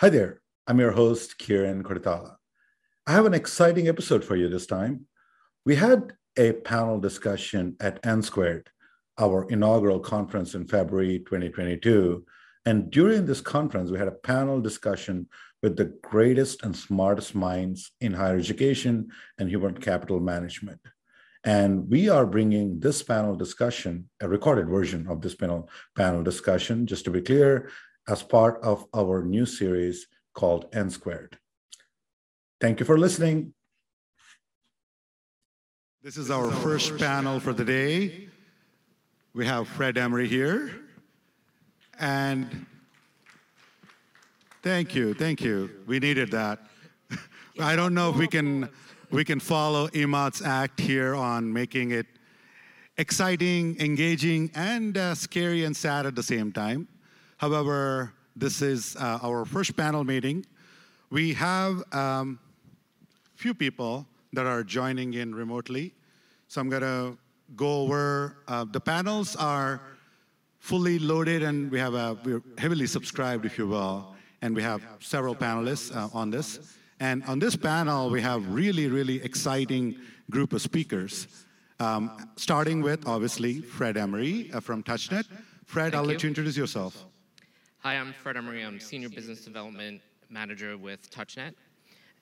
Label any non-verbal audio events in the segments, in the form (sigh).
Hi there, I'm your host, Kiran Koritala. I have an exciting episode for you this time. We had a panel discussion at N Squared, our inaugural conference in February 2022. And during this conference, we had a panel discussion with the greatest and smartest minds in higher education and human capital management. And we are bringing this panel discussion, a recorded version of this panel, panel discussion, just to be clear, as part of our new series called N Squared. Thank you for listening. This is our first panel for the day. We have Fred Emery here. And thank you, thank you. We needed that. (laughs) I don't know if we can we can follow Imat's act here on making it exciting, engaging, and uh, scary and sad at the same time. However, this is uh, our first panel meeting. We have a um, few people that are joining in remotely. So I'm going to go over uh, the panels are fully loaded and we have a, we're heavily subscribed, if you will, and we have several panelists uh, on this. And on this panel, we have really, really exciting group of speakers. Um, starting with, obviously, Fred Emery uh, from TouchNet. Fred, Thank I'll you. let you introduce yourself. Hi, I'm Fred Emery. I'm Senior Business Development Manager with TouchNet.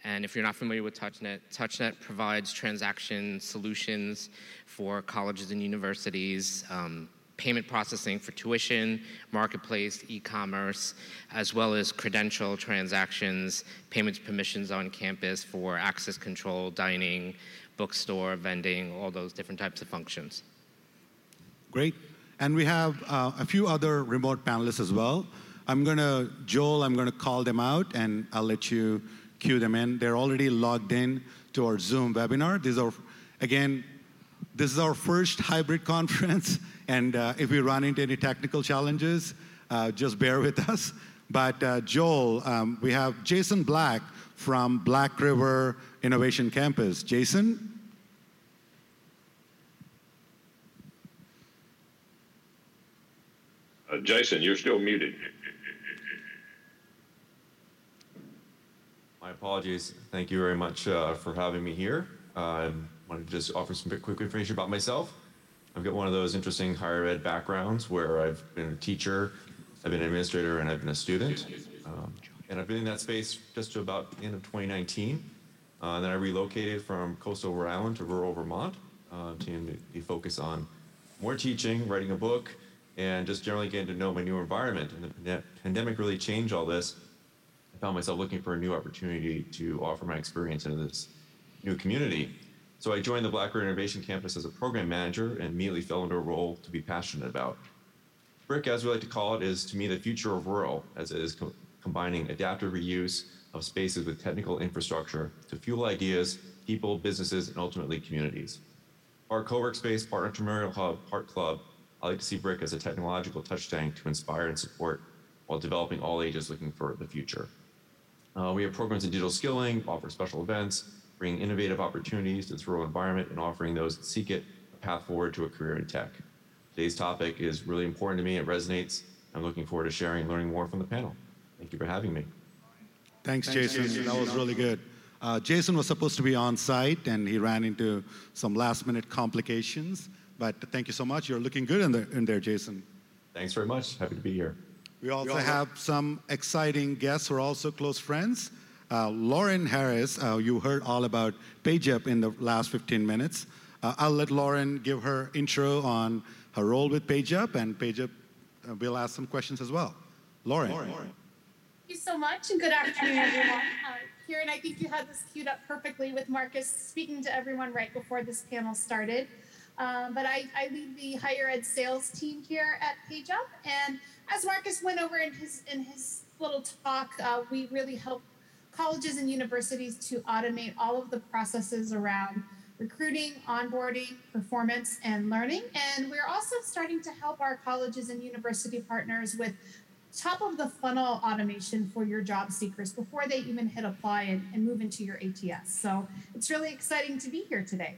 And if you're not familiar with TouchNet, TouchNet provides transaction solutions for colleges and universities, um, payment processing for tuition, marketplace, e-commerce, as well as credential transactions, payments permissions on campus for access control, dining, bookstore, vending, all those different types of functions. Great. And we have uh, a few other remote panelists as well. I'm going to, Joel, I'm going to call them out and I'll let you cue them in. They're already logged in to our Zoom webinar. These are, again, this is our first hybrid (laughs) conference. And uh, if we run into any technical challenges, uh, just bear with us. But uh, Joel, um, we have Jason Black from Black River Innovation Campus. Jason? Uh, Jason, you're still muted. My apologies. Thank you very much uh, for having me here. I wanted to just offer some quick information about myself. I've got one of those interesting higher ed backgrounds where I've been a teacher, I've been an administrator, and I've been a student. Um, and I've been in that space just to about the end of 2019. Uh, and then I relocated from coastal Rhode Island to rural Vermont uh, to be focused on more teaching, writing a book, and just generally getting to know my new environment. And the pandemic really changed all this found myself looking for a new opportunity to offer my experience in this new community. So I joined the Black River Innovation Campus as a program manager and immediately fell into a role to be passionate about. BRIC, as we like to call it, is to me the future of rural, as it is co combining adaptive reuse of spaces with technical infrastructure to fuel ideas, people, businesses, and ultimately communities. Our co-work space, Part Entrepreneurial Hub, Part Club, I like to see BRIC as a technological touch tank to inspire and support while developing all ages looking for the future. Uh, we have programs in digital skilling, offer special events, bring innovative opportunities to this rural environment, and offering those that seek it a path forward to a career in tech. Today's topic is really important to me. It resonates. I'm looking forward to sharing and learning more from the panel. Thank you for having me. Thanks, Thanks Jason. Jason. That was really good. Uh, Jason was supposed to be on site and he ran into some last minute complications. But thank you so much. You're looking good in there, in there Jason. Thanks very much. Happy to be here. We also have some exciting guests who are also close friends. Uh, Lauren Harris, uh, you heard all about PageUp in the last 15 minutes. Uh, I'll let Lauren give her intro on her role with PageUp, and PageUp uh, will ask some questions as well. Lauren. Lauren. Thank you so much, and good afternoon, everyone. Uh, Kiran, I think you had this queued up perfectly with Marcus speaking to everyone right before this panel started. Um, but I, I lead the higher ed sales team here at PageUp, and as Marcus went over in his in his little talk, uh, we really help colleges and universities to automate all of the processes around recruiting, onboarding, performance, and learning. And we're also starting to help our colleges and university partners with top of the funnel automation for your job seekers before they even hit apply and, and move into your ATS. So it's really exciting to be here today.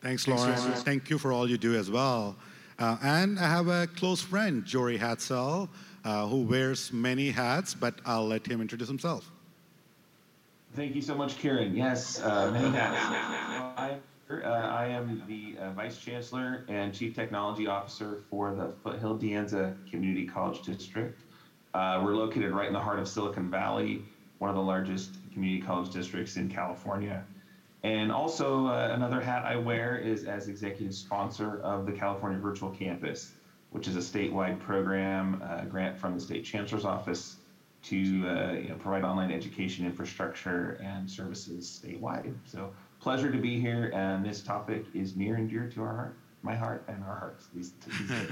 Thanks, Lauren. Thanks, Thank you for all you do as well. Uh, and I have a close friend, Jory Hadsell. uh, who wears many hats, but I'll let him introduce himself. Thank you so much, Kiran. Yes, uh, many hats. I, uh, I am the uh, Vice Chancellor and Chief Technology Officer for the Foothill De Anza Community College District. Uh, we're located right in the heart of Silicon Valley, one of the largest community college districts in California. And also, uh, another hat I wear is as executive sponsor of the California Virtual Campus, which is a statewide program, uh, grant from the State Chancellor's Office to uh, you know, provide online education infrastructure and services statewide. So, pleasure to be here, and this topic is near and dear to our heart, my heart, and our hearts. These, these (laughs) days.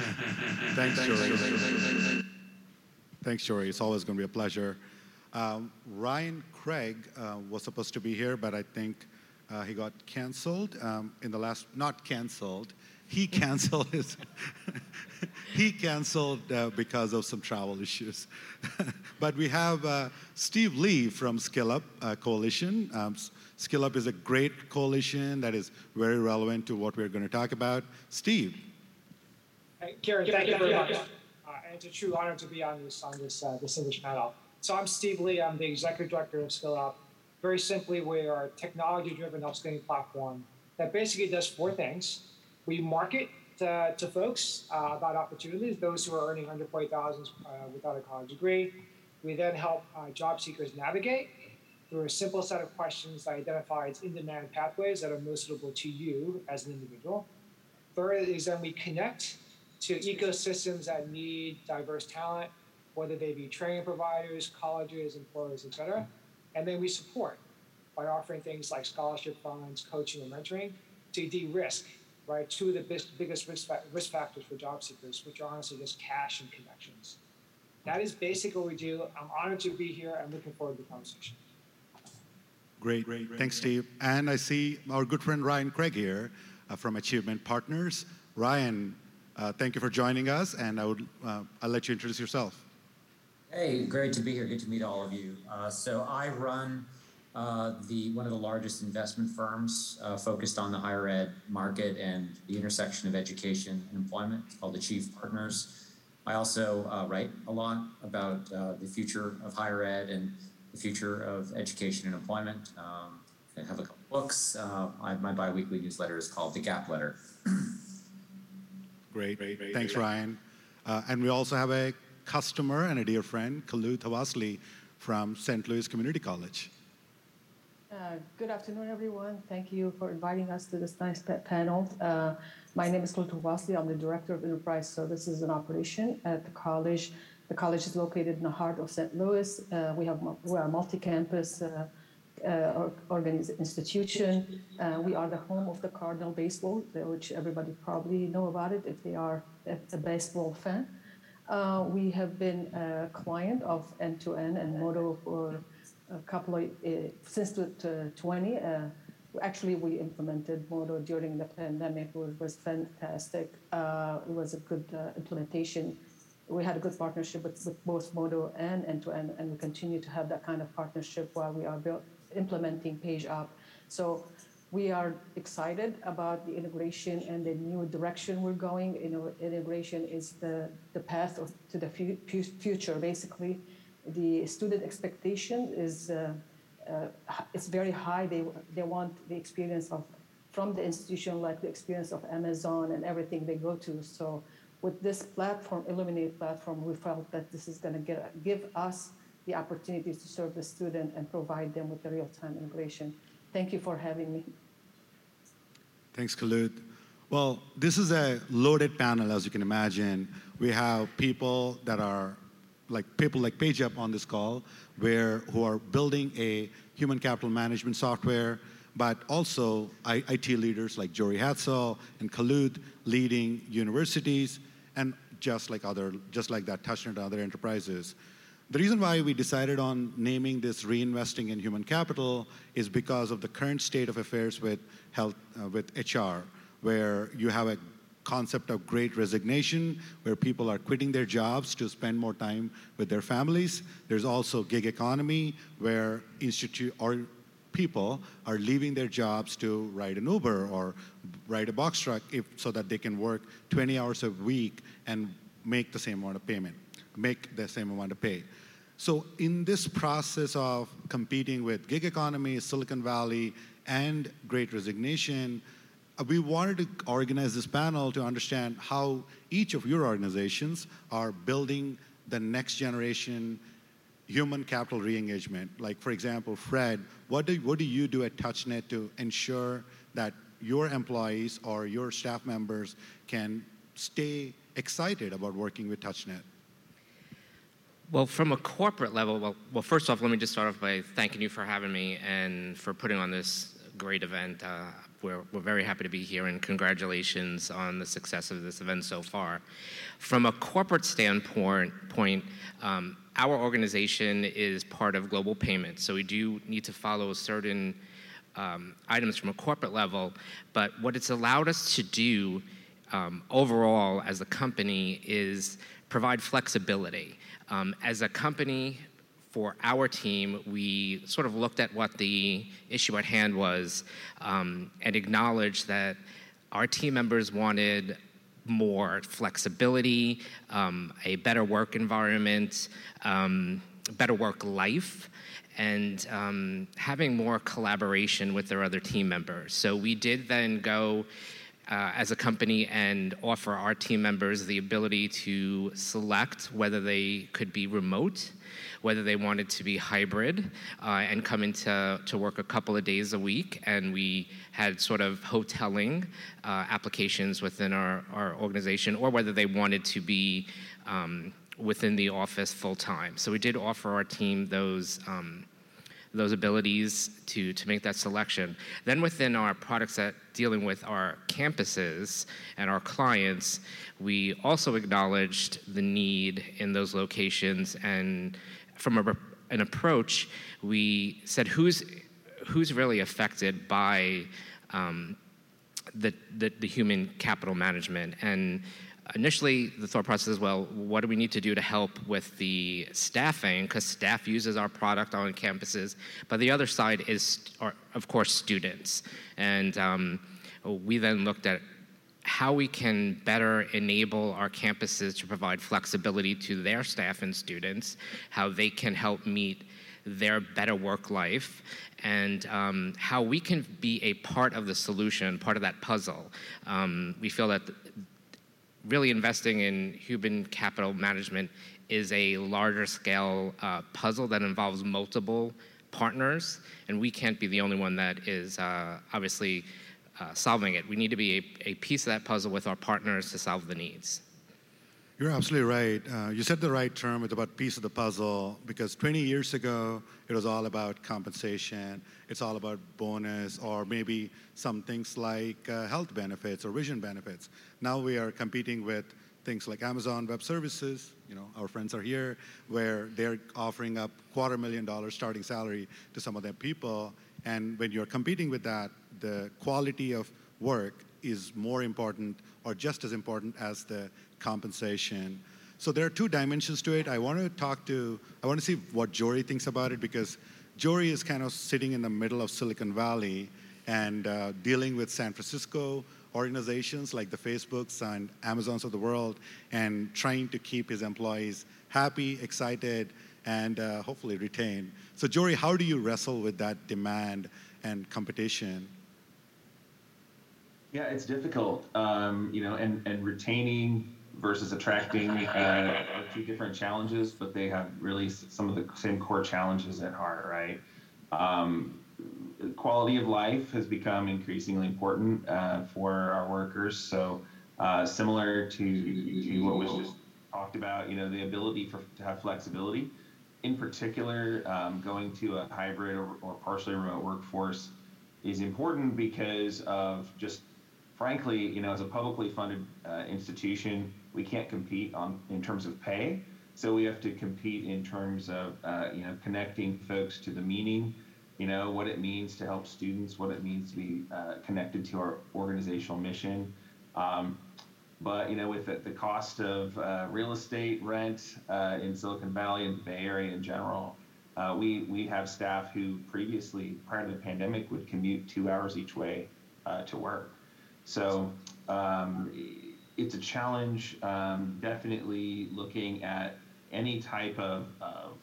Thanks, Jory. Thanks, Jory. It's always going to be a pleasure. Um, Ryan Craig uh, was supposed to be here, but I think uh, he got canceled um, in the last, not canceled, he (laughs) canceled his, (laughs) he canceled uh, because of some travel issues. (laughs) but we have uh, Steve Lee from SkillUp uh, Coalition. Um, SkillUp is a great coalition that is very relevant to what we're going to talk about. Steve. Karen, thank you very much. Uh, and it's a true honor to be on this on this uh, distinguished panel. So I'm Steve Lee. I'm the executive director of SkillUp. Very simply, we are a technology-driven upskilling platform that basically does four things. We market to, to folks uh, about opportunities, those who are earning under 40000 uh, without a college degree. We then help uh, job seekers navigate through a simple set of questions that identifies in-demand pathways that are most suitable to you as an individual. Third is then we connect to ecosystems that need diverse talent, whether they be training providers, colleges, employers, et cetera. And then we support by offering things like scholarship funds, coaching, and mentoring to de-risk, right, two of the biggest, biggest risk, fa- risk factors for job seekers, which are honestly just cash and connections. That is basically what we do. I'm honored to be here. I'm looking forward to the conversation. Great. Thanks, Steve. And I see our good friend Ryan Craig here uh, from Achievement Partners. Ryan, uh, thank you for joining us, and I would, uh, I'll let you introduce yourself. Hey, great to be here. Good to meet all of you. Uh, so I run uh, the one of the largest investment firms uh, focused on the higher ed market and the intersection of education and employment. It's called Achieve Partners. I also uh, write a lot about uh, the future of higher ed and the future of education and employment. Um, I have a couple books. Uh, I, my biweekly newsletter is called The Gap Letter. Great. Thanks, Ryan. Uh, and we also have a customer and a dear friend, Kalu Tawasli from St. Louis Community College. Uh, good afternoon, everyone. Thank you for inviting us to this nice pa- panel. Uh, my name is Kultu Wasli. I'm the Director of Enterprise Services and Operation at the college. The college is located in the heart of St. Louis. Uh, we have we're a multi-campus uh, uh, organiz- institution. Uh, we are the home of the Cardinal baseball, which everybody probably know about it if they are a baseball fan. Uh, we have been a client of N2N and Moto for a couple of uh, since the, the 20. Uh, actually, we implemented Moto during the pandemic. It was fantastic. Uh, it was a good uh, implementation. We had a good partnership with, with both Moto and N2N, and we continue to have that kind of partnership while we are implementing Page Up. So we are excited about the integration and the new direction we're going. You know, integration is the, the path to the fu- fu- future, basically the student expectation is uh, uh, it's very high. They they want the experience of from the institution like the experience of Amazon and everything they go to. So with this platform, Illuminate platform, we felt that this is going to give us the opportunity to serve the student and provide them with the real-time integration. Thank you for having me. Thanks, Khalid. Well, this is a loaded panel, as you can imagine. We have people that are like people like PageUp on this call, where who are building a human capital management software, but also IT leaders like Jory Hadsell and Khalid leading universities, and just like other, just like that, TouchNet and other enterprises. The reason why we decided on naming this reinvesting in human capital is because of the current state of affairs with health, Uh, with HR, where you have a concept of great resignation, where people are quitting their jobs to spend more time with their families. There's also gig economy, where institute or people are leaving their jobs to ride an Uber or ride a box truck if, so that they can work 20 hours a week and make the same amount of payment. make the same amount of pay. So in this process of competing with gig economy, Silicon Valley, and Great Resignation, uh, we wanted to organize this panel to understand how each of your organizations are building the next generation human capital re-engagement. Like for example, Fred, what do, what do you do at TouchNet to ensure that your employees or your staff members can stay excited about working with TouchNet? Well, from a corporate level, well, well, first off, let me just start off by thanking you for having me and for putting on this great event. Uh, we're, we're very happy to be here, and congratulations on the success of this event so far. From a corporate standpoint, point, um, our organization is part of global payments, so we do need to follow certain um, items from a corporate level. But what it's allowed us to do um, overall as a company is provide flexibility. Um, as a company, for our team, we sort of looked at what the issue at hand was um, and acknowledged that our team members wanted more flexibility, um, a better work environment, um, better work life, and um, having more collaboration with their other team members. So we did then go. Uh, as a company and offer our team members the ability to select whether they could be remote whether they wanted to be hybrid uh, and come into to work a couple of days a week. And we had sort of hoteling uh, applications within our, our organization, or whether they wanted to be um, within the office full time. So we did offer our team those. Um, those abilities to, to make that selection. Then within our products that dealing with our campuses and our clients, we also acknowledged the need in those locations and from a, an approach, we said who's who's really affected by um, the, the, the human capital management and initially the thought process is well what do we need to do to help with the staffing because staff uses our product on campuses but the other side is are, of course students and um, we then looked at how we can better enable our campuses to provide flexibility to their staff and students, how they can help meet their better work life, and um, how we can be a part of the solution, part of that puzzle. Um, we feel that really investing in human capital management is a larger scale uh, puzzle that involves multiple partners, and we can't be the only one that is uh, obviously uh, solving it. We need to be a, a, piece of that puzzle with our partners to solve the needs. You're absolutely right. Uh, you said the right term. It's about piece of the puzzle because 20 years ago, it was all about compensation. It's all about bonus or maybe some things like uh, health benefits or vision benefits. Now we are competing with things like Amazon Web Services. You know, our friends are here, where they're offering up quarter million dollars starting salary to some of their people. And when you're competing with that, the quality of work is more important or just as important as the compensation. So there are two dimensions to it. I want to talk to, I want to see what Jory thinks about it because Jory is kind of sitting in the middle of Silicon Valley and uh, dealing with San Francisco organizations like the Facebooks and Amazons of the world and trying to keep his employees happy, excited, and uh, hopefully retain. So, Jory, how do you wrestle with that demand and competition? Yeah, it's difficult, um, you know, and, and retaining versus attracting uh, are two different challenges, but they have really some of the same core challenges at heart, right? Um, quality of life has become increasingly important uh, for our workers. So, uh, similar to, to what was just talked about, you know, the ability for to have flexibility in particular, um, going to a hybrid or, or, partially remote workforce is important because of just frankly, you know, as a publicly funded uh, institution, we can't compete on in terms of pay. So we have to compete in terms of uh, you know connecting folks to the meaning, you know, what it means to help students, what it means to be uh, connected to our organizational mission. Um, but you know, with the, the cost of uh, real estate rent uh, in Silicon Valley and the Bay Area in general, uh, we we have staff who previously, prior to the pandemic, would commute two hours each way uh, to work. So um, it's a challenge. Um, definitely looking at any type of, of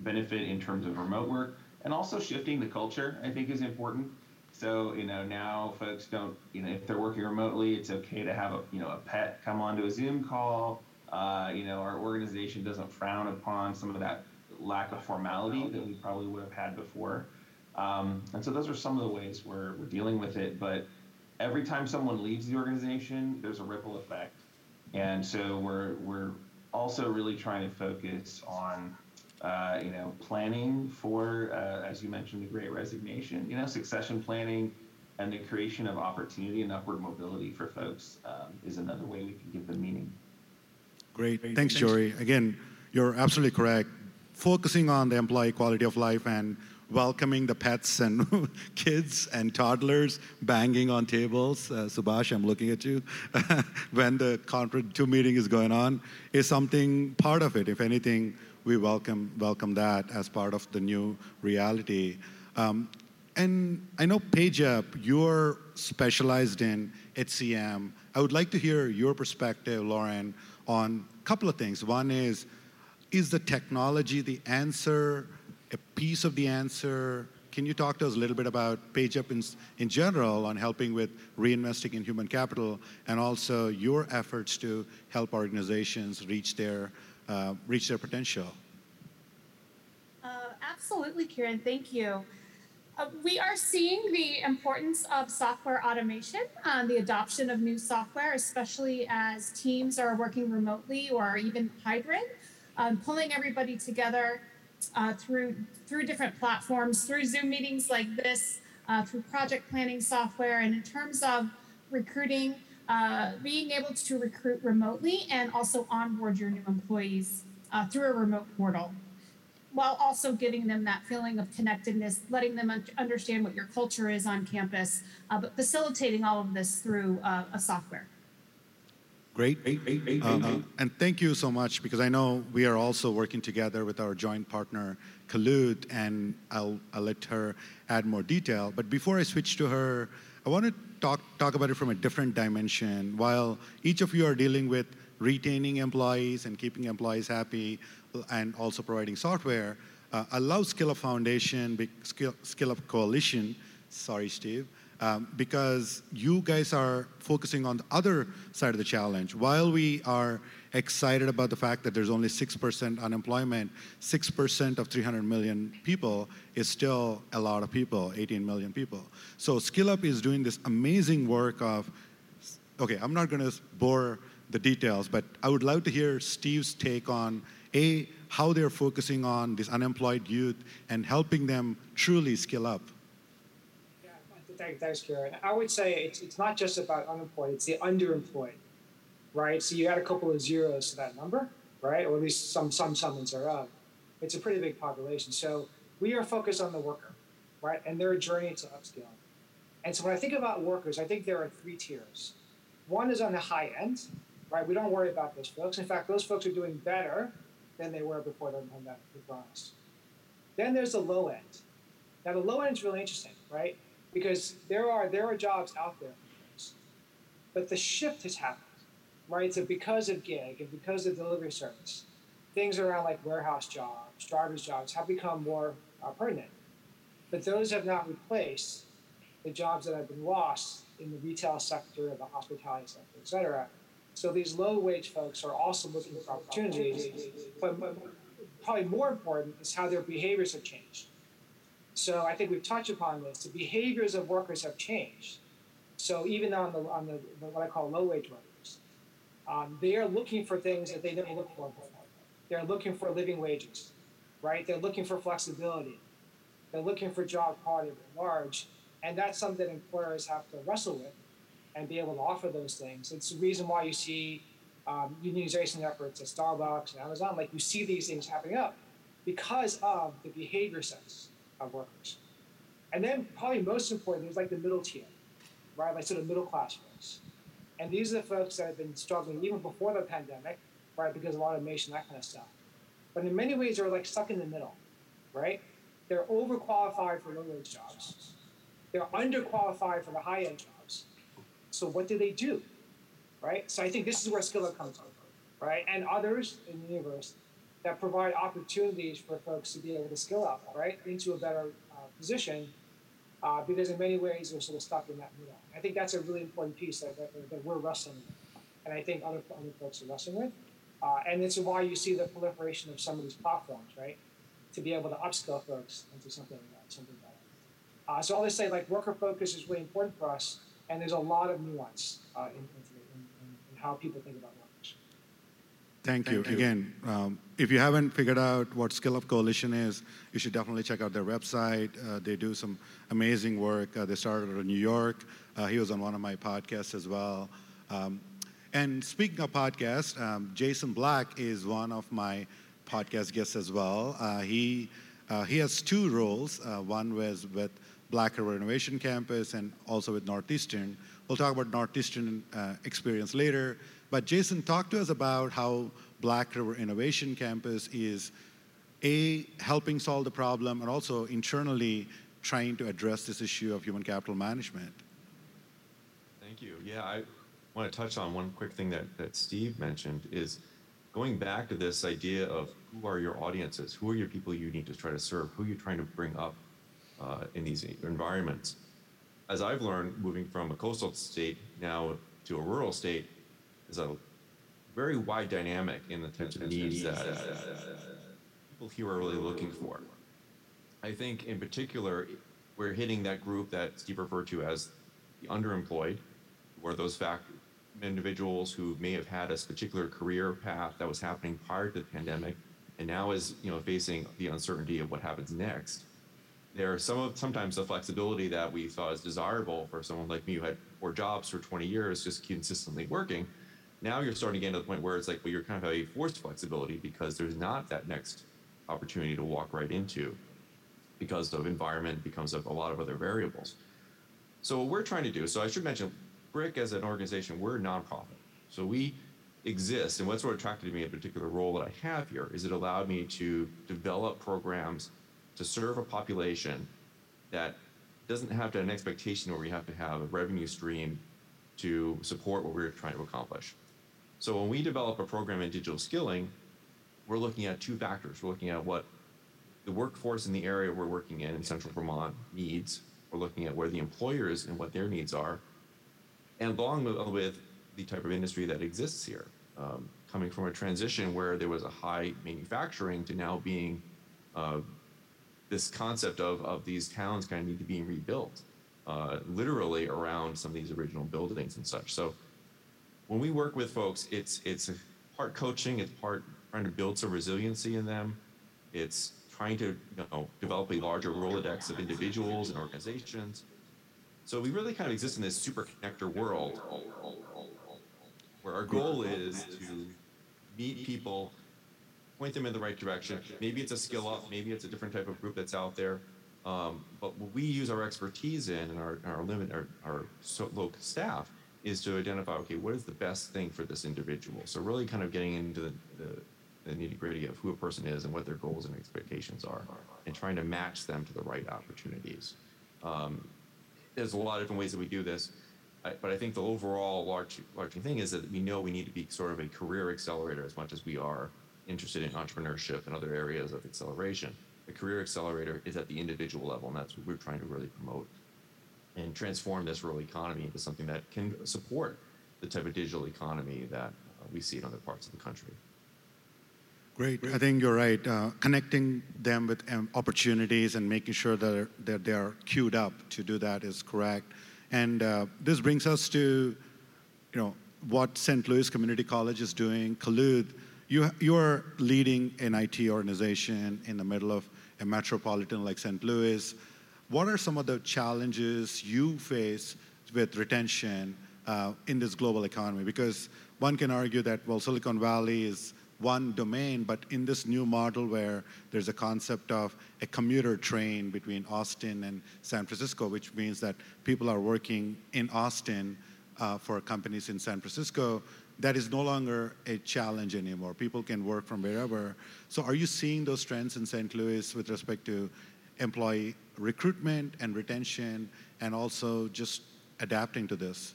benefit in terms of remote work and also shifting the culture i think is important so you know now folks don't you know if they're working remotely it's okay to have a you know a pet come onto a zoom call uh, you know our organization doesn't frown upon some of that lack of formality that we probably would have had before um, and so those are some of the ways we're, we're dealing with it but every time someone leaves the organization there's a ripple effect and so we're we're also really trying to focus on uh, you know, planning for, uh, as you mentioned, the great resignation, you know, succession planning and the creation of opportunity and upward mobility for folks um, is another way we can give them meaning. Great. Thanks, Jory. Again, you're absolutely correct. Focusing on the employee quality of life and welcoming the pets and (laughs) kids and toddlers banging on tables. Uh, Subhash, I'm looking at you. (laughs) when the conference two meeting is going on, is something part of it. If anything, we welcome welcome that as part of the new reality. Um, and I know PageUp, you're specialized in HCM. I would like to hear your perspective, Lauren, on a couple of things. One is, is the technology the answer, a piece of the answer? Can you talk to us a little bit about PageUp in, in general on helping with reinvesting in human capital and also your efforts to help organizations reach their uh, reach their potential? Uh, absolutely, Kiran. Thank you. Uh, we are seeing the importance of software automation, um, the adoption of new software, especially as teams are working remotely or even hybrid, um, pulling everybody together uh, through through different platforms, through Zoom meetings like this, uh, through project planning software, and in terms of recruiting uh, being able to recruit remotely and also onboard your new employees uh, through a remote portal while also giving them that feeling of connectedness, letting them un- understand what your culture is on campus, uh, but facilitating all of this through uh, a software. Great. Um, and thank you so much because I know we are also working together with our joint partner, Kalut, and I'll, I'll let her add more detail. But before I switch to her, I want to talk, talk about it from a different dimension. While each of you are dealing with retaining employees and keeping employees happy and also providing software, uh, I love SkillUp Foundation, Skill, SkillUp Coalition, sorry, Steve, um, because you guys are focusing on the other side of the challenge. While we are excited about the fact that there's only 6% unemployment, 6% of 300 million people is still a lot of people, 18 million people. So SkillUp is doing this amazing work of, okay, I'm not going to bore the details, but I would love to hear Steve's take on A, how they're focusing on this unemployed youth and helping them truly skill up. Thanks, Kiran. I would say it's, it's not just about unemployed, it's the underemployed, right? So you add a couple of zeros to that number, right? Or at least some, some summons are up. It's a pretty big population. So we are focused on the worker, right? And their journey to upskill. And so when I think about workers, I think there are three tiers. One is on the high end, right? We don't worry about those folks. In fact, those folks are doing better than they were before the pandemic, we promise. Then there's the low end. Now the low end is really interesting, right? Because there are there are jobs out there, but the shift has happened, right? So because of gig and because of delivery service, things around like warehouse jobs, drivers jobs have become more uh, pertinent, but those have not replaced the jobs that have been lost in the retail sector, the hospitality sector, et cetera. So these low wage folks are also looking for opportunities, but probably more important is how their behaviors have changed so I think we've touched upon this. The behaviors of workers have changed. So even on the on the, the what I call low wage workers, um, they are looking for things that they never looked for before. They're looking for living wages, right? They're looking for flexibility. They're looking for job quality at large, and that's something employers have to wrestle with and be able to offer those things. It's the reason why you see um, unionization efforts at Starbucks and Amazon. Like you see these things happening up because of the behavior sense of workers. And then probably most important, there's like the middle tier, right? Like sort of middle class folks. And these are the folks that have been struggling even before the pandemic, right? Because of automation, that kind of stuff. But in many ways, they're like stuck in the middle, right? They're overqualified for low wage jobs. They're underqualified for the high end jobs. So what do they do, right? So I think this is where SkillUp comes in, right? And others in the universe that provide opportunities for folks to be able to skill up, right, into a better uh, position. Uh, because in many ways they're sort of stuck in that middle. I think that's a really important piece that, that, that we're wrestling with, and I think other, other folks are wrestling with. Uh, and it's why you see the proliferation of some of these platforms, right, to be able to upskill folks into something uh, something better. Uh, so I'll just say, like, worker focus is really important for us, and there's a lot of nuance uh, in, in, in, in how people think about workers. Thank you. Again, um, if you haven't figured out what Skill Up Coalition is, you should definitely check out their website. Uh, they do some amazing work. Uh, they started in New York. Uh, he was on one of my podcasts as well. Um, and speaking of podcasts, um, Jason Black is one of my podcast guests as well. Uh, he uh, he has two roles. Uh, one was with Black River Innovation Campus and also with Northeastern. We'll talk about Northeastern uh, experience later. But Jason, talk to us about how Black River Innovation Campus is a helping solve the problem and also internally trying to address this issue of human capital management. Thank you. Yeah, I want to touch on one quick thing that, that Steve mentioned is going back to this idea of who are your audiences, who are your people you need to try to serve, who are you're trying to bring up uh, in these environments. As I've learned, moving from a coastal state now to a rural state is a very wide dynamic in the types of needs that people here are really looking for. I think in particular, we're hitting that group that Steve referred to as the underemployed, or those fact individuals who may have had a particular career path that was happening prior to the pandemic and now is you know facing the uncertainty of what happens next there are some of sometimes the flexibility that we thought is desirable for someone like me who had four jobs for 20 years just consistently working now you're starting to get to the point where it's like well you're kind of a forced flexibility because there's not that next opportunity to walk right into because of environment becomes of a lot of other variables so what we're trying to do so i should mention BRIC as an organization, we're a nonprofit. So we exist. And what's what attracted me in a particular role that I have here is it allowed me to develop programs to serve a population that doesn't have to have an expectation where we have to have a revenue stream to support what we're trying to accomplish. So when we develop a program in digital skilling, we're looking at two factors. We're looking at what the workforce in the area we're working in in central Vermont needs. We're looking at where the employers and what their needs are and along with, the type of industry that exists here, um, coming from a transition where there was a high manufacturing to now being uh, this concept of, of these towns kind of need to be rebuilt, uh, literally around some of these original buildings and such. So when we work with folks, it's it's part coaching, it's part trying to build some resiliency in them. It's trying to you know develop a larger Rolodex of individuals and organizations so we really kind of exist in this super connector world where our goal is to meet people, point them in the right direction. Maybe it's a skill up, maybe it's a different type of group that's out there. Um, but what we use our expertise in and our, our limit, our, our so local staff is to identify, okay, what is the best thing for this individual? So really kind of getting into the, the, the nitty gritty of who a person is and what their goals and expectations are and trying to match them to the right opportunities. Um, there's a lot of different ways that we do this. I, but I think the overall large, large thing is that we know we need to be sort of a career accelerator as much as we are interested in entrepreneurship and other areas of acceleration. The career accelerator is at the individual level, and that's what we're trying to really promote and transform this rural economy into something that can support the type of digital economy that uh, we see in other parts of the country. Great. I think you're right. Uh, connecting them with um, opportunities and making sure that, that they are queued up to do that is correct. And uh, this brings us to, you know, what St. Louis Community College is doing. Khulud, you, you're leading an IT organization in the middle of a metropolitan like St. Louis. What are some of the challenges you face with retention uh, in this global economy? Because one can argue that, well, Silicon Valley is one domain, but in this new model where there's a concept of a commuter train between Austin and San Francisco, which means that people are working in Austin uh, for companies in San Francisco, that is no longer a challenge anymore. People can work from wherever. So, are you seeing those trends in St. Louis with respect to employee recruitment and retention, and also just adapting to this?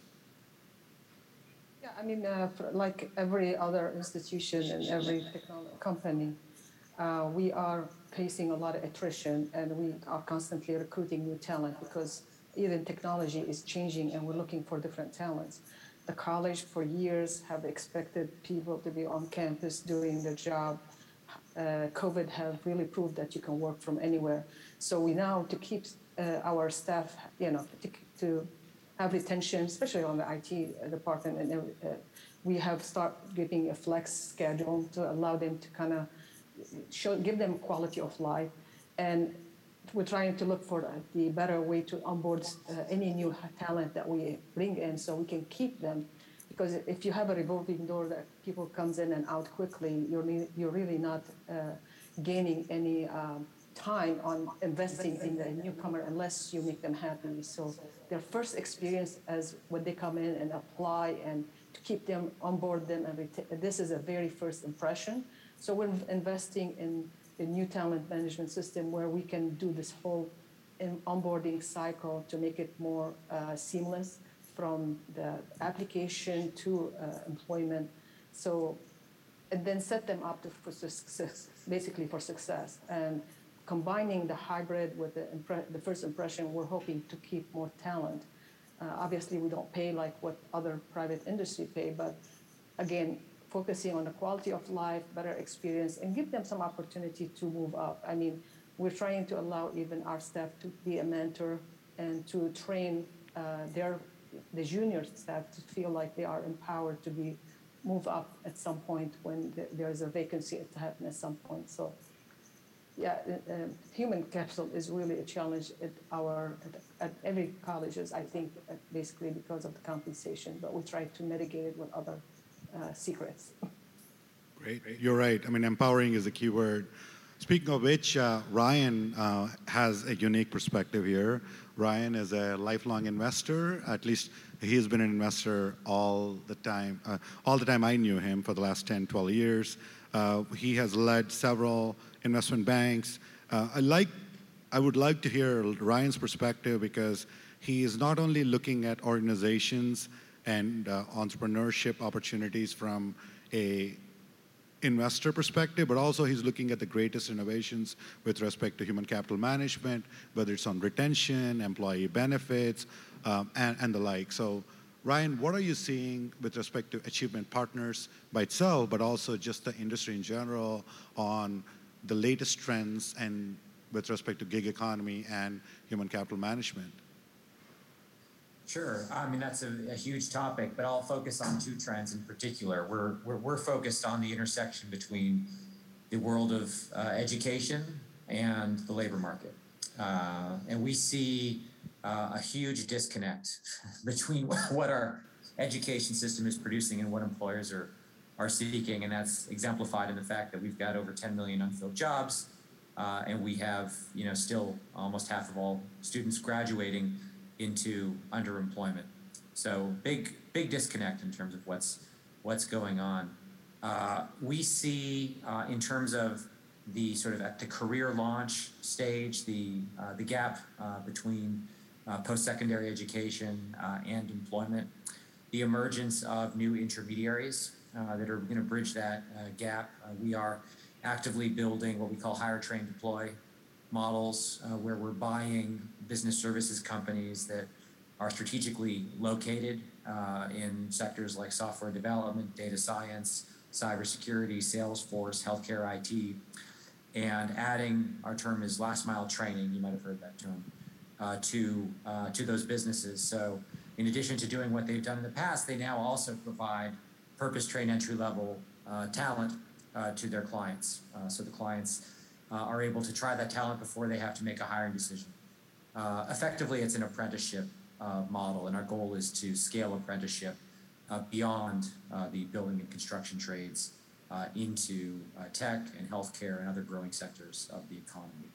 Yeah, I mean, uh, like every other institution and every company, uh, we are facing a lot of attrition and we are constantly recruiting new talent because even technology is changing and we're looking for different talents. The college for years have expected people to be on campus doing their job. Uh, COVID have really proved that you can work from anywhere. So we now to keep uh, our staff, you know, to, to, have retention, especially on the IT department, and uh, we have start giving a flex schedule to allow them to kind of show, give them quality of life, and we're trying to look for the better way to onboard uh, any new talent that we bring in, so we can keep them. Because if you have a revolving door that people comes in and out quickly, you're you're really not uh, gaining any. Um, time on investing in the newcomer unless you make them happy. So their first experience as when they come in and apply and to keep them on board them and this is a very first impression. So we're investing in a new talent management system where we can do this whole onboarding cycle to make it more uh, seamless from the application to uh, employment. So and then set them up to, for success, basically for success. And combining the hybrid with the, the first impression, we're hoping to keep more talent. Uh, obviously, we don't pay like what other private industry pay, but again, focusing on the quality of life, better experience, and give them some opportunity to move up. I mean, we're trying to allow even our staff to be a mentor and to train uh, their the juniors staff to feel like they are empowered to be move up at some point when there is a vacancy to happen at some point. So yeah, uh, human capital is really a challenge at our at, at every colleges. I think uh, basically because of the compensation, but we try to mitigate it with other uh, secrets. Great, you're right. I mean, empowering is a key word. Speaking of which, uh, Ryan uh, has a unique perspective here. Ryan is a lifelong investor. At least he's been an investor all the time. Uh, all the time I knew him for the last 10, 12 years. he has led several investment banks. Uh, I like, I would like to hear Ryan's perspective because he is not only looking at organizations and uh, entrepreneurship opportunities from a investor perspective, but also he's looking at the greatest innovations with respect to human capital management, whether it's on retention, employee benefits, um, and, and the like. So, Ryan, what are you seeing with respect to Achievement Partners by itself, but also just the industry in general on the latest trends and with respect to gig economy and human capital management? Sure. I mean, that's a, a, huge topic, but I'll focus on two trends in particular. We're, we're, we're focused on the intersection between the world of uh, education and the labor market. Uh, and we see uh, a huge disconnect (laughs) between (laughs) what our education system is producing and what employers are are seeking, and that's exemplified in the fact that we've got over 10 million unfilled jobs, uh, and we have, you know, still almost half of all students graduating into underemployment. So big, big disconnect in terms of what's what's going on. Uh, we see uh, in terms of the sort of at the career launch stage, the uh, the gap uh, between uh, post-secondary education and employment, the emergence of new intermediaries uh, that are going to bridge that uh, gap. Uh, we are actively building what we call hire, train, deploy models, where we're buying business services companies that are strategically located in sectors like software development, data science, cybersecurity, Salesforce, healthcare IT, and adding our term is last mile training. You might have heard that term uh, to uh, to those businesses. So, in addition to doing what they've done in the past, they now also provide purpose trained entry level uh, talent uh, to their clients. Uh, so the clients uh, are able to try that talent before they have to make a hiring decision. Uh, effectively, it's an apprenticeship uh, model, and our goal is to scale apprenticeship beyond the building and construction trades into tech and healthcare and other growing sectors of the economy.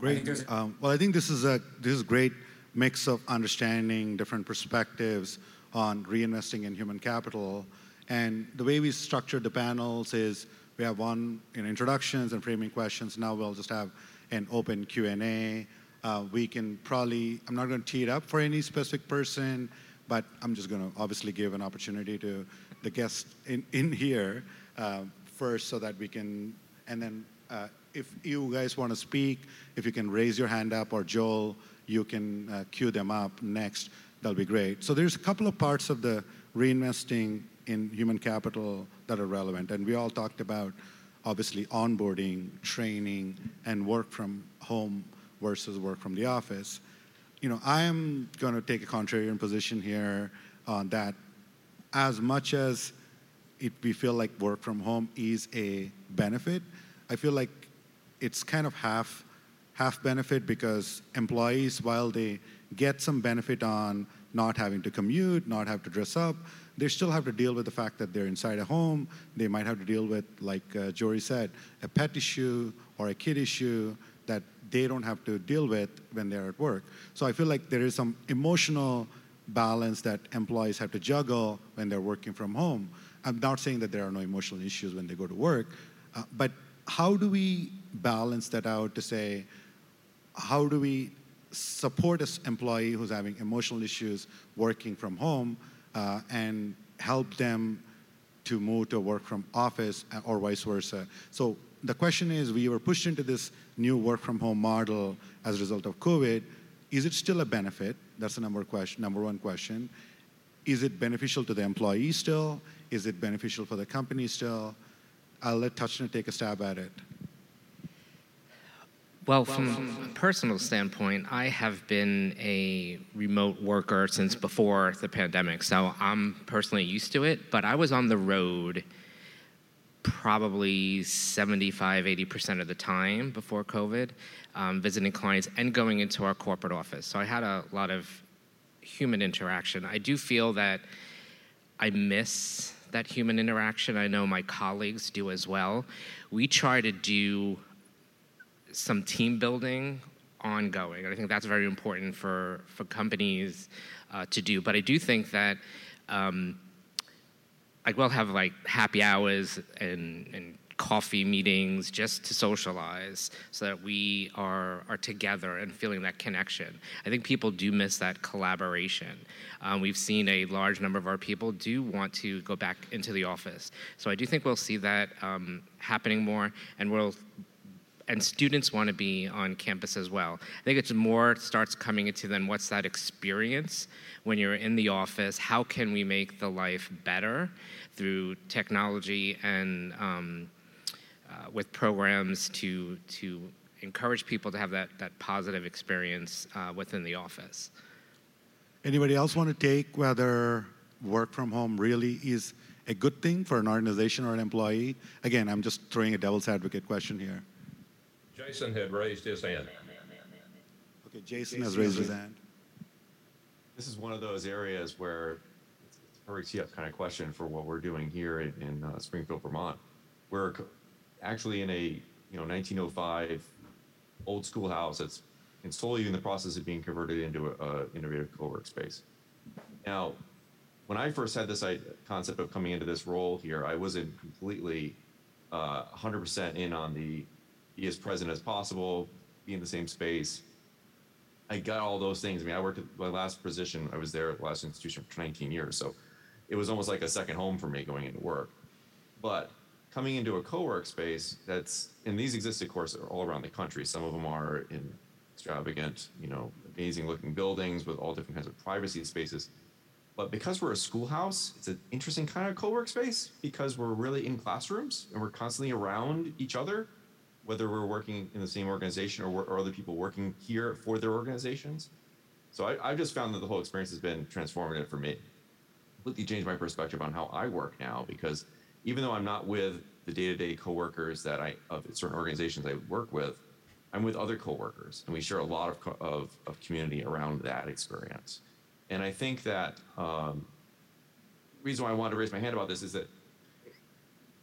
Great. I um, well, I think this is a this is a great mix of understanding different perspectives on reinvesting in human capital and the way we structured the panels is we have one in introductions and framing questions. Now we'll just have an open Q&A. Uh, we can probably, I'm not going to tee it up for any specific person, but I'm just going to obviously give an opportunity to the guests in, in here uh, first so that we can, and then uh, if you guys want to speak, if you can raise your hand up, or Joel, you can queue them up next, that'll be great. So there's a couple of parts of the reinvesting in human capital that are relevant, and we all talked about obviously onboarding, training, and work from home versus work from the office. You know, I am going to take a contrarian position here on that. As much as it, we feel like work from home is a benefit, I feel like it's kind of half half benefit because employees, while they get some benefit on not having to commute, not have to dress up, they still have to deal with the fact that they're inside a home. They might have to deal with, like uh, Jory said, a pet issue or a kid issue that they don't have to deal with when they're at work. So I feel like there is some emotional balance that employees have to juggle when they're working from home. I'm not saying that there are no emotional issues when they go to work, uh, but how do we balance that out to say, how do we support an employee who's having emotional issues working from home uh, and help them to move to work from office uh, or vice versa. So the question is, we were pushed into this new work from home model as a result of COVID. Is it still a benefit? That's the number question. Number one question. Is it beneficial to the employee still? Is it beneficial for the company still? I'll let TouchNet take a stab at it. Well, from a personal standpoint, I have been a remote worker since before the pandemic, so I'm personally used to it. But I was on the road probably 75, 80% of the time before COVID, um, visiting clients and going into our corporate office. So I had a lot of human interaction. I do feel that I miss that human interaction. I know my colleagues do as well. We try to do some team building ongoing. And I think that's very important for, for companies uh, to do. But I do think that um, like we'll have like happy hours and, and coffee meetings just to socialize so that we are, are together and feeling that connection. I think people do miss that collaboration. Um, we've seen a large number of our people do want to go back into the office. So I do think we'll see that um, happening more and we'll and students want to be on campus as well. I think it's more starts coming into then what's that experience when you're in the office? How can we make the life better through technology and um, uh, with programs to to encourage people to have that that positive experience uh, within the office. Anybody else want to take whether work from home really is a good thing for an organization or an employee? Again, I'm just throwing a devil's advocate question here. Jason had raised his hand. Okay, Jason has raised his hand. This is one of those areas where it's, it's a perfect tee-up kind of question for what we're doing here in, in uh, Springfield, Vermont. We're actually in a you know 1905 old schoolhouse that's and slowly in the process of being converted into an innovative co-work space. Now, when I first had this concept of coming into this role here, I wasn't completely uh, 100% in on the be as present as possible, be in the same space. I got all those things. I mean, I worked at my last position. I was there at the last institution for 19 years, so it was almost like a second home for me going into work. But coming into a co-work space that's and these exist of course all around the country some of them are in extravagant you know amazing looking buildings with all different kinds of privacy spaces but because we're a schoolhouse it's an interesting kind of co-work space because we're really in classrooms and we're constantly around each other whether we're working in the same organization or, or other people working here for their organizations. So I, I've just found that the whole experience has been transformative for me. Completely changed my perspective on how I work now because even though I'm not with the day-to-day coworkers that I of certain organizations I work with, I'm with other coworkers, and we share a lot of of, of community around that experience. And I think that um, reason why I wanted to raise my hand about this is that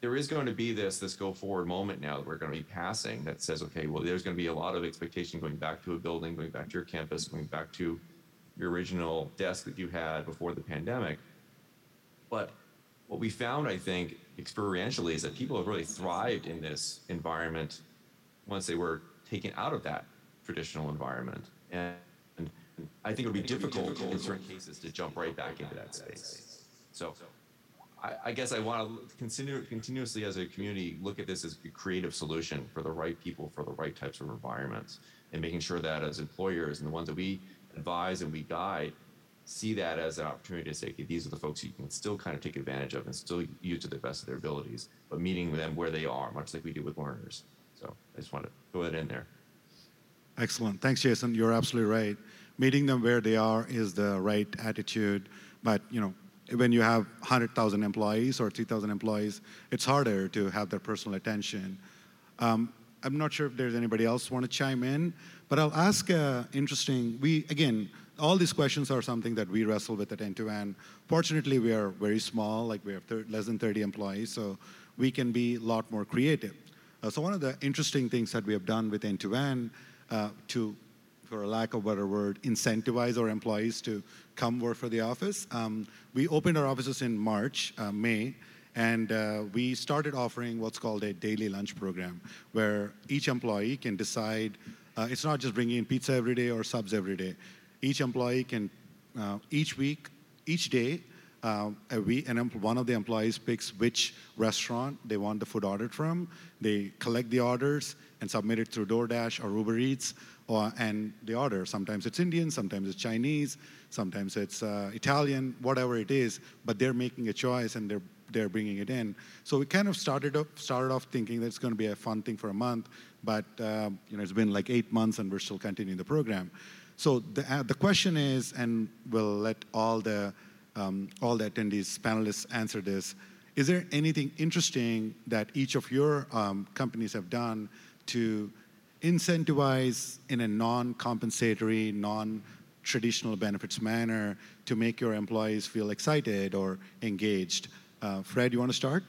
there is going to be this this go forward moment now that we're going to be passing that says, okay, well, there's going to be a lot of expectation going back to a building, going back to your campus, going back to your original desk that you had before the pandemic. But what we found, I think, experientially, is that people have really thrived in this environment once they were taken out of that traditional environment. And, and I think it would be difficult in certain cases to jump right back into that space. So I, I guess I want to continue continuously as a community look at this as a creative solution for the right people for the right types of environments, and making sure that as employers and the ones that we advise and we guide see that as an opportunity to say, okay, these are the folks you can still kind of take advantage of and still use to the best of their abilities, but meeting them where they are, much like we do with learners. So I just want to throw that in there. Excellent. Thanks, Jason. You're absolutely right. Meeting them where they are is the right attitude. But you know, when you have 100,000 employees or 3,000 employees, it's harder to have their personal attention. Um, I'm not sure if there's anybody else want to chime in, but I'll ask interesting. We again, all these questions are something that we wrestle with at N2N. Fortunately, we are very small, like we have less than 30 employees, so we can be a lot more creative. Uh, so one of the interesting things that we have done with N2N uh, to, for a lack of a better word, incentivize our employees to come work for the office. Um, we opened our offices in March, uh, May, and uh, we started offering what's called a daily lunch program, where each employee can decide. Uh, it's not just bringing in pizza every day or subs every day. Each employee can, uh, each week, each day, uh, week, and one of the employees picks which restaurant they want the food ordered from. They collect the orders and submit it through DoorDash or Uber Eats, or, and the order. Sometimes it's Indian, sometimes it's Chinese, sometimes it's uh, Italian, whatever it is. But they're making a choice and they're they're bringing it in. So we kind of started off, started off thinking that it's going to be a fun thing for a month, but uh, you know it's been like eight months and we're still continuing the program. So the, uh, the question is, and we'll let all the, um, all the attendees, panelists answer this, is there anything interesting that each of your um, companies have done to incentivize in a non-compensatory, non-traditional benefits manner to make your employees feel excited or engaged? Uh, Fred, you want to start?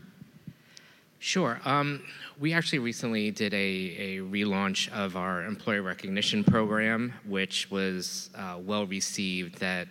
Sure. Um, we actually recently did a, a relaunch of our employee recognition program, which was uh, well received. That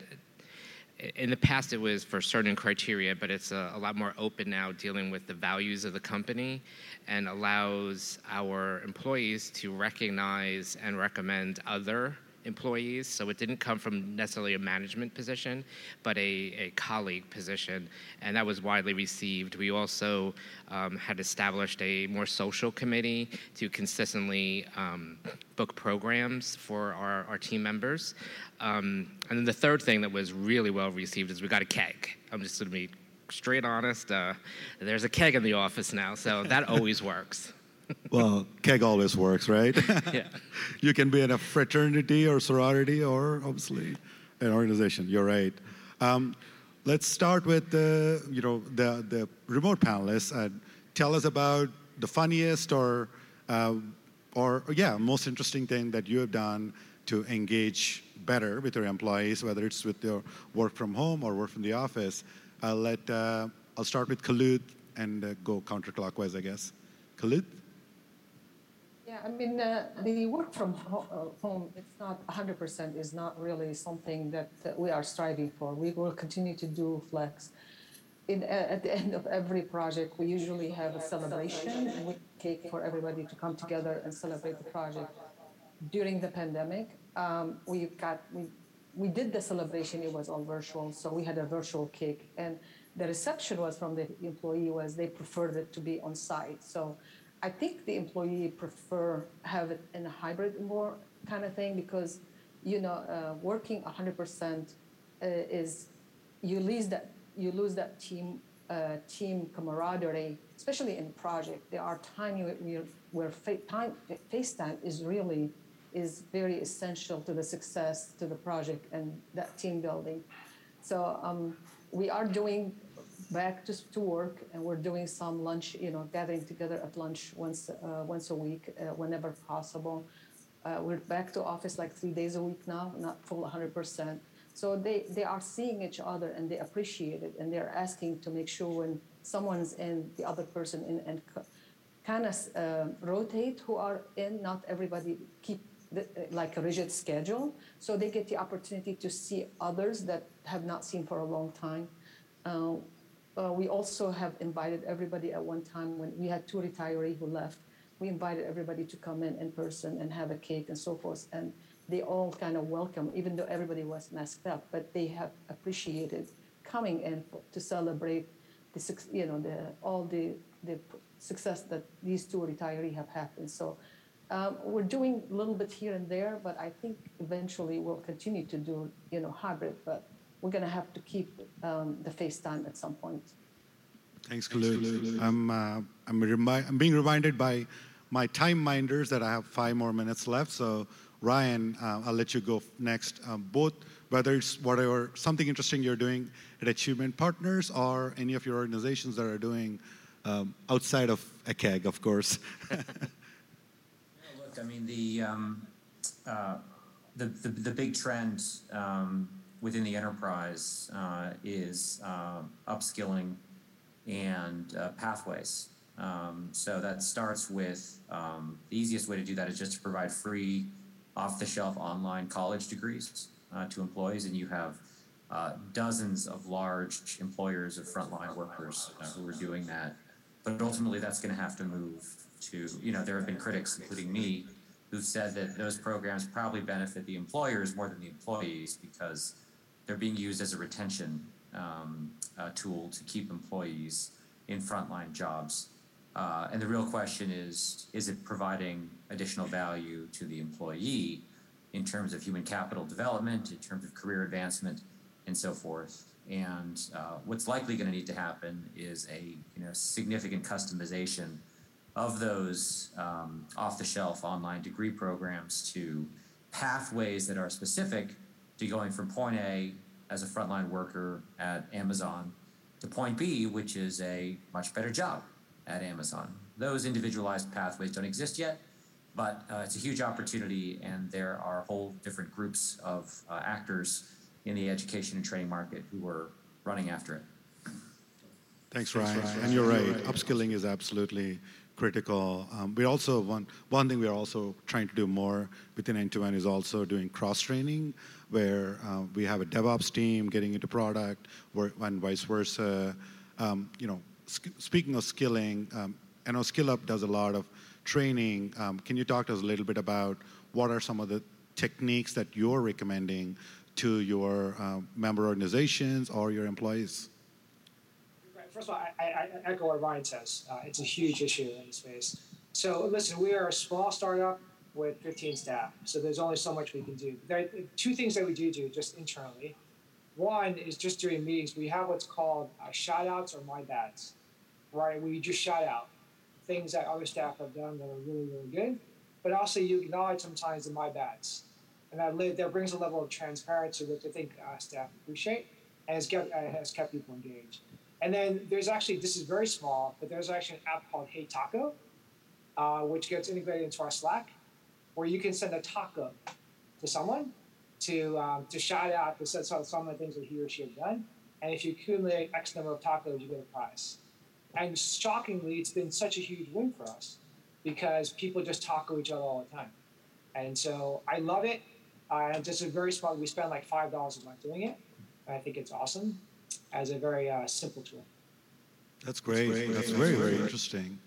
in the past it was for certain criteria, but it's a, a, lot more open now, dealing with the values of the company, and allows our employees to recognize and recommend other employees. So it didn't come from necessarily a management position, but a, a colleague position, and that was widely received. We also um, had established a more social committee to consistently um, book programs for our, our team members. Um, and then the third thing that was really well received is we got a keg. I'm just going to be straight honest. Uh, there's a keg in the office now, so that (laughs) always works well, keg always works, right? (laughs) yeah. (laughs) you can be in a fraternity or sorority or obviously an organization. You're right. Um, let's start with the, you know, the, the remote panelists. Uh, tell us about the funniest or, uh, or yeah, most interesting thing that you have done to engage better with your employees, whether it's with your work from home or work from the office. I'll let, uh, I'll start with Khalid and uh, go counterclockwise, I guess. Khalid? Yeah, I mean, uh, the work from uh, home, it's not 100%, is not really something that uh, we are striving for. We will continue to do flex. In, at the end of every project, we usually have a celebration and we cake for everybody to come together and celebrate the project. During the pandemic, um, we got we we did the celebration. It was all virtual, so we had a virtual cake, and the reception was from the employee was they preferred it to be on site. So I think the employee prefer have it in a hybrid more kind of thing because you know uh, working 100% uh, is you lose that you lose that team uh, team camaraderie, especially in project. There are times where, where time, FaceTime is really is very essential to the success to the project and that team building. So um, we are doing back to, to work and we're doing some lunch, you know, gathering together at lunch once, uh, once a week, uh, whenever possible. Uh, we're back to office like three days a week now, not full 100%. So they, they are seeing each other and they appreciate it and they're asking to make sure when someone's in, the other person in, and kind of uh, rotate who are in, not everybody keep the, like a rigid schedule. So they get the opportunity to see others that have not seen for a long time. Uh, uh, we also have invited everybody at one time when we had two retirees who left. We invited everybody to come in in person and have a cake and so forth. And they all kind of welcome, even though everybody was masked up, but they have appreciated coming in to celebrate the you know the all the the success that these two retirees have happened. So um, we're doing a little bit here and there, but I think eventually we'll continue to do you know hybrid. But we're going to have to keep um, the FaceTime at some point. Thanks, Khalid. I'm, uh, I'm, remi- I'm being reminded by my time minders that I have five more minutes left. So, Ryan, uh, I'll let you go next. Um, both, whether it's whatever something interesting you're doing at Achieve Partners or any of your organizations that are doing um, outside of ACAG, of course. (laughs) yeah, look, I mean the, um, uh, the, the the big trend um, within the enterprise uh, is uh, upskilling and uh, pathways. Um, so that starts with um, the easiest way to do that is just to provide free, off-the-shelf online college degrees uh, to employees, and you have uh, dozens of large employers of frontline workers uh, who are doing that. But ultimately, that's going to have to move to, you know, there have been critics, including me, who've said that those programs probably benefit the employers more than the employees because they're being used as a retention um, uh, tool to keep employees in frontline jobs. Uh, and the real question is, is it providing additional value to the employee in terms of human capital development, in terms of career advancement, and so forth? And uh, what's likely going to need to happen is a you know significant customization of those um, off-the-shelf online degree programs to pathways that are specific to going from point A as a frontline worker at Amazon to point B, which is a much better job at Amazon. Those individualized pathways don't exist yet, but uh, it's a huge opportunity, and there are whole different groups of uh, actors in the education and training market who are running after it. Thanks, Ryan. Thanks, Ryan. And you're right, upskilling is absolutely critical. Um, we also one one thing we are also trying to do more within N2N is also doing cross training, where uh, we have a DevOps team getting into product, and vice versa. Um, you know, speaking of skilling, um, I know SkillUp does a lot of training. Um, can you talk to us a little bit about what are some of the techniques that you're recommending to your uh, member organizations or your employees? first of all, I echo what Ryan says. Uh, it's a huge issue in the space. So listen, we are a small startup with 15 staff, so there's only so much we can do. There are two things that we do do just internally. One is just during meetings, we have what's called uh, shout outs or my bads, right? We just shout out things that other staff have done that are really, really good, but also you acknowledge sometimes the my bads. And that, that brings a level of transparency, which I think uh, staff appreciate and has kept, uh, has kept people engaged. And then there's actually, this is very small, but there's actually an app called HeyTaco, uh, which gets integrated into our Slack, where you can send a taco to someone to um, to shout out to set some of the things that he or she has done. And if you accumulate X number of tacos, you get a prize. And shockingly, it's been such a huge win for us because people just taco each other all the time. And so I love it. Uh, and just a very small, we spend like $5 a month doing it. And I think it's awesome as a very uh, simple tool. That's great. That's, great. That's very, very interesting.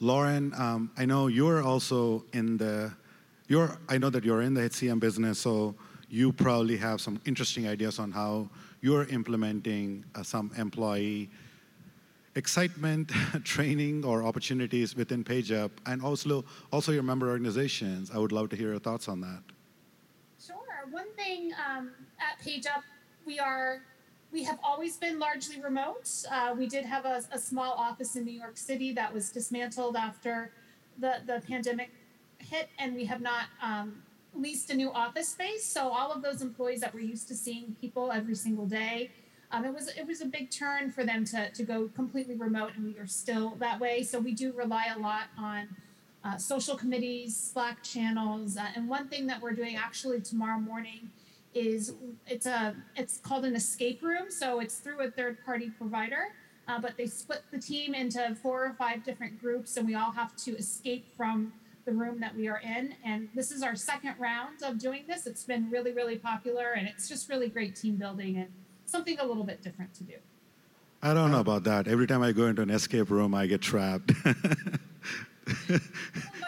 Lauren, um, I know you're also in the, you're, I know that you're in the HCM business, so you probably have some interesting ideas on how you're implementing uh, some employee excitement (laughs) training or opportunities within PageUp and also, also your member organizations. I would love to hear your thoughts on that. Sure. One thing um, at PageUp, we are we have always been largely remote. Uh, we did have a, a, small office in New York City that was dismantled after the, the pandemic hit, and we have not um, leased a new office space. So all of those employees that were used to seeing people every single day, um, it was it was a big turn for them to to go completely remote, and we are still that way. So we do rely a lot on. Uh, social committees, Slack channels, uh, and one thing that we're doing actually tomorrow morning is it's a it's called an escape room so it's through a third party provider uh, but they split the team into four or five different groups and we all have to escape from the room that we are in and this is our second round of doing this it's been really really popular and it's just really great team building and something a little bit different to do i don't know about that every time i go into an escape room i get trapped (laughs)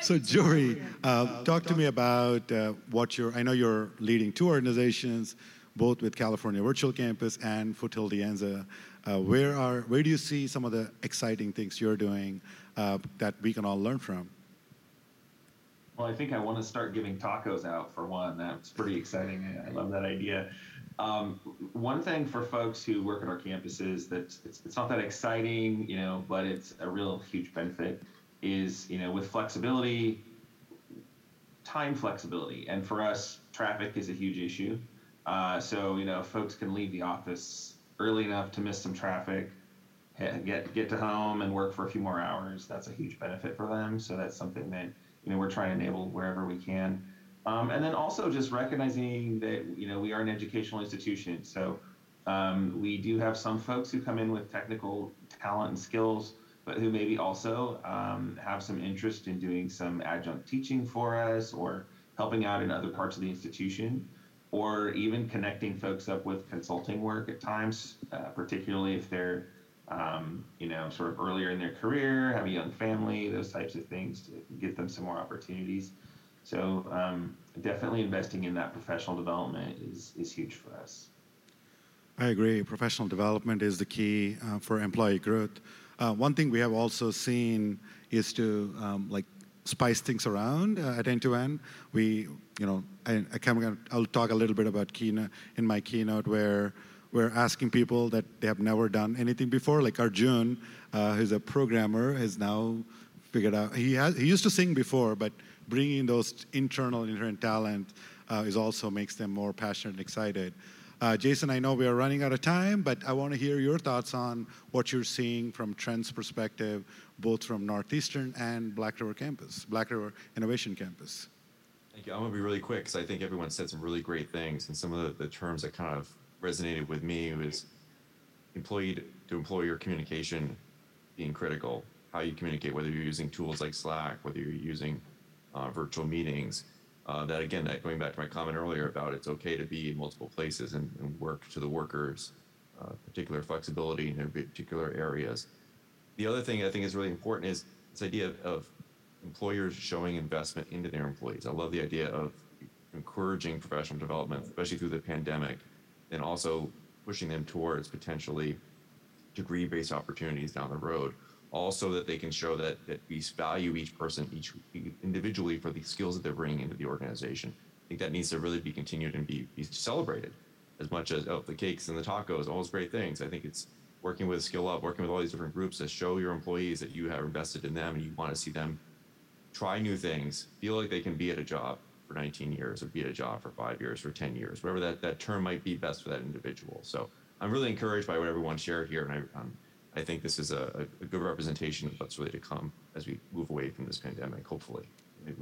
so, Jory, uh, talk to me about uh, what you're. I know you're leading two organizations, both with California Virtual Campus and Foothill De Anza. uh, where are where do you see some of the exciting things you're doing uh, that we can all learn from? Well, I think I want to start giving tacos out for one. That's pretty exciting. I, love that idea. Um, one thing for folks who work at our campuses that it's, it's not that exciting, you know, but it's a real huge benefit is, you know, with flexibility, time flexibility. And for us, traffic is a huge issue. Uh, so, you know, folks can leave the office early enough to miss some traffic, get get to home and work for a few more hours. That's a huge benefit for them. So that's something that you know we're trying to enable wherever we can. Um, and then also just recognizing that you know we are an educational institution, so um, we do have some folks who come in with technical talent and skills, but who maybe also um, have some interest in doing some adjunct teaching for us or helping out in other parts of the institution, or even connecting folks up with consulting work at times, uh, particularly if they're um, you know, sort of earlier in their career, have a young family, those types of things to get them some more opportunities. So um, definitely investing in that professional development is, is huge for us. I agree. Professional development is the key uh, for employee growth. Uh, one thing we have also seen is to um, like spice things around uh, at N2N. We, you know, I, I can, I'll talk a little bit about keynote in my keynote where we're asking people that they have never done anything before. Like Arjun, uh, who's a programmer, has now figured out he has he used to sing before, but bringing those internal inherent talent uh, is also makes them more passionate and excited. Uh, Jason, I know we are running out of time, but I want to hear your thoughts on what you're seeing from Trent's perspective, both from Northeastern and Black River campus, Black River Innovation Campus. Thank you. I'm going to be really quick because I think everyone said some really great things, and some of the, the terms that kind of resonated with me was employee to employer communication being critical. How you communicate, whether you're using tools like Slack, whether you're using uh, virtual meetings. Uh, that again, that going back to my comment earlier about it's okay to be in multiple places and, and work to the workers' uh, particular flexibility in their particular areas. The other thing I think is really important is this idea of, of employers showing investment into their employees. I love the idea of encouraging professional development, especially through the pandemic, and also pushing them towards potentially degree-based opportunities down the road. Also, that they can show that that we value each person, each individually for the skills that they're bringing into the organization. I think that needs to really be continued and be, be celebrated as much as oh the cakes and the tacos, all those great things. I think it's working with Skill Up, working with all these different groups to show your employees that you have invested in them and you want to see them try new things, feel like they can be at a job, for 19 years or be at a job for five years or 10 years, whatever that, that term might be best for that individual. So I'm really encouraged by what everyone shared here. And I, um, I think this is a, a, good representation of what's really to come as we move away from this pandemic, hopefully.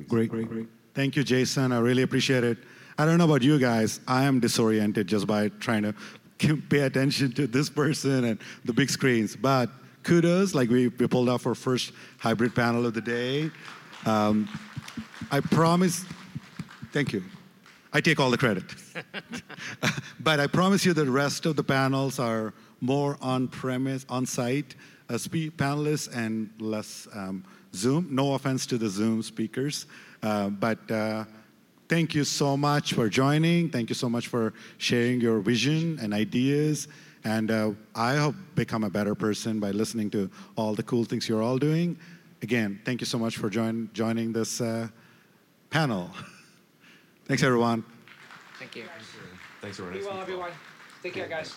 Great, great, great. Thank you, Jason. I really appreciate it. I don't know about you guys. I am disoriented just by trying to (laughs) pay attention to this person and the big screens. But kudos, like we, we pulled off our first hybrid panel of the day. Um, I promise Thank you. I take all the credit. (laughs) but I promise you the rest of the panels are more on premise, on site uh, panelists and less um, Zoom. No offense to the Zoom speakers, uh, but uh, thank you so much for joining. Thank you so much for sharing your vision and ideas. And uh, I hope become a better person by listening to all the cool things you're all doing. Again, thank you so much for join, joining this uh, panel. (laughs) Thanks, everyone. Thank you. Thanks, everyone. Be well, everyone. Take care, guys.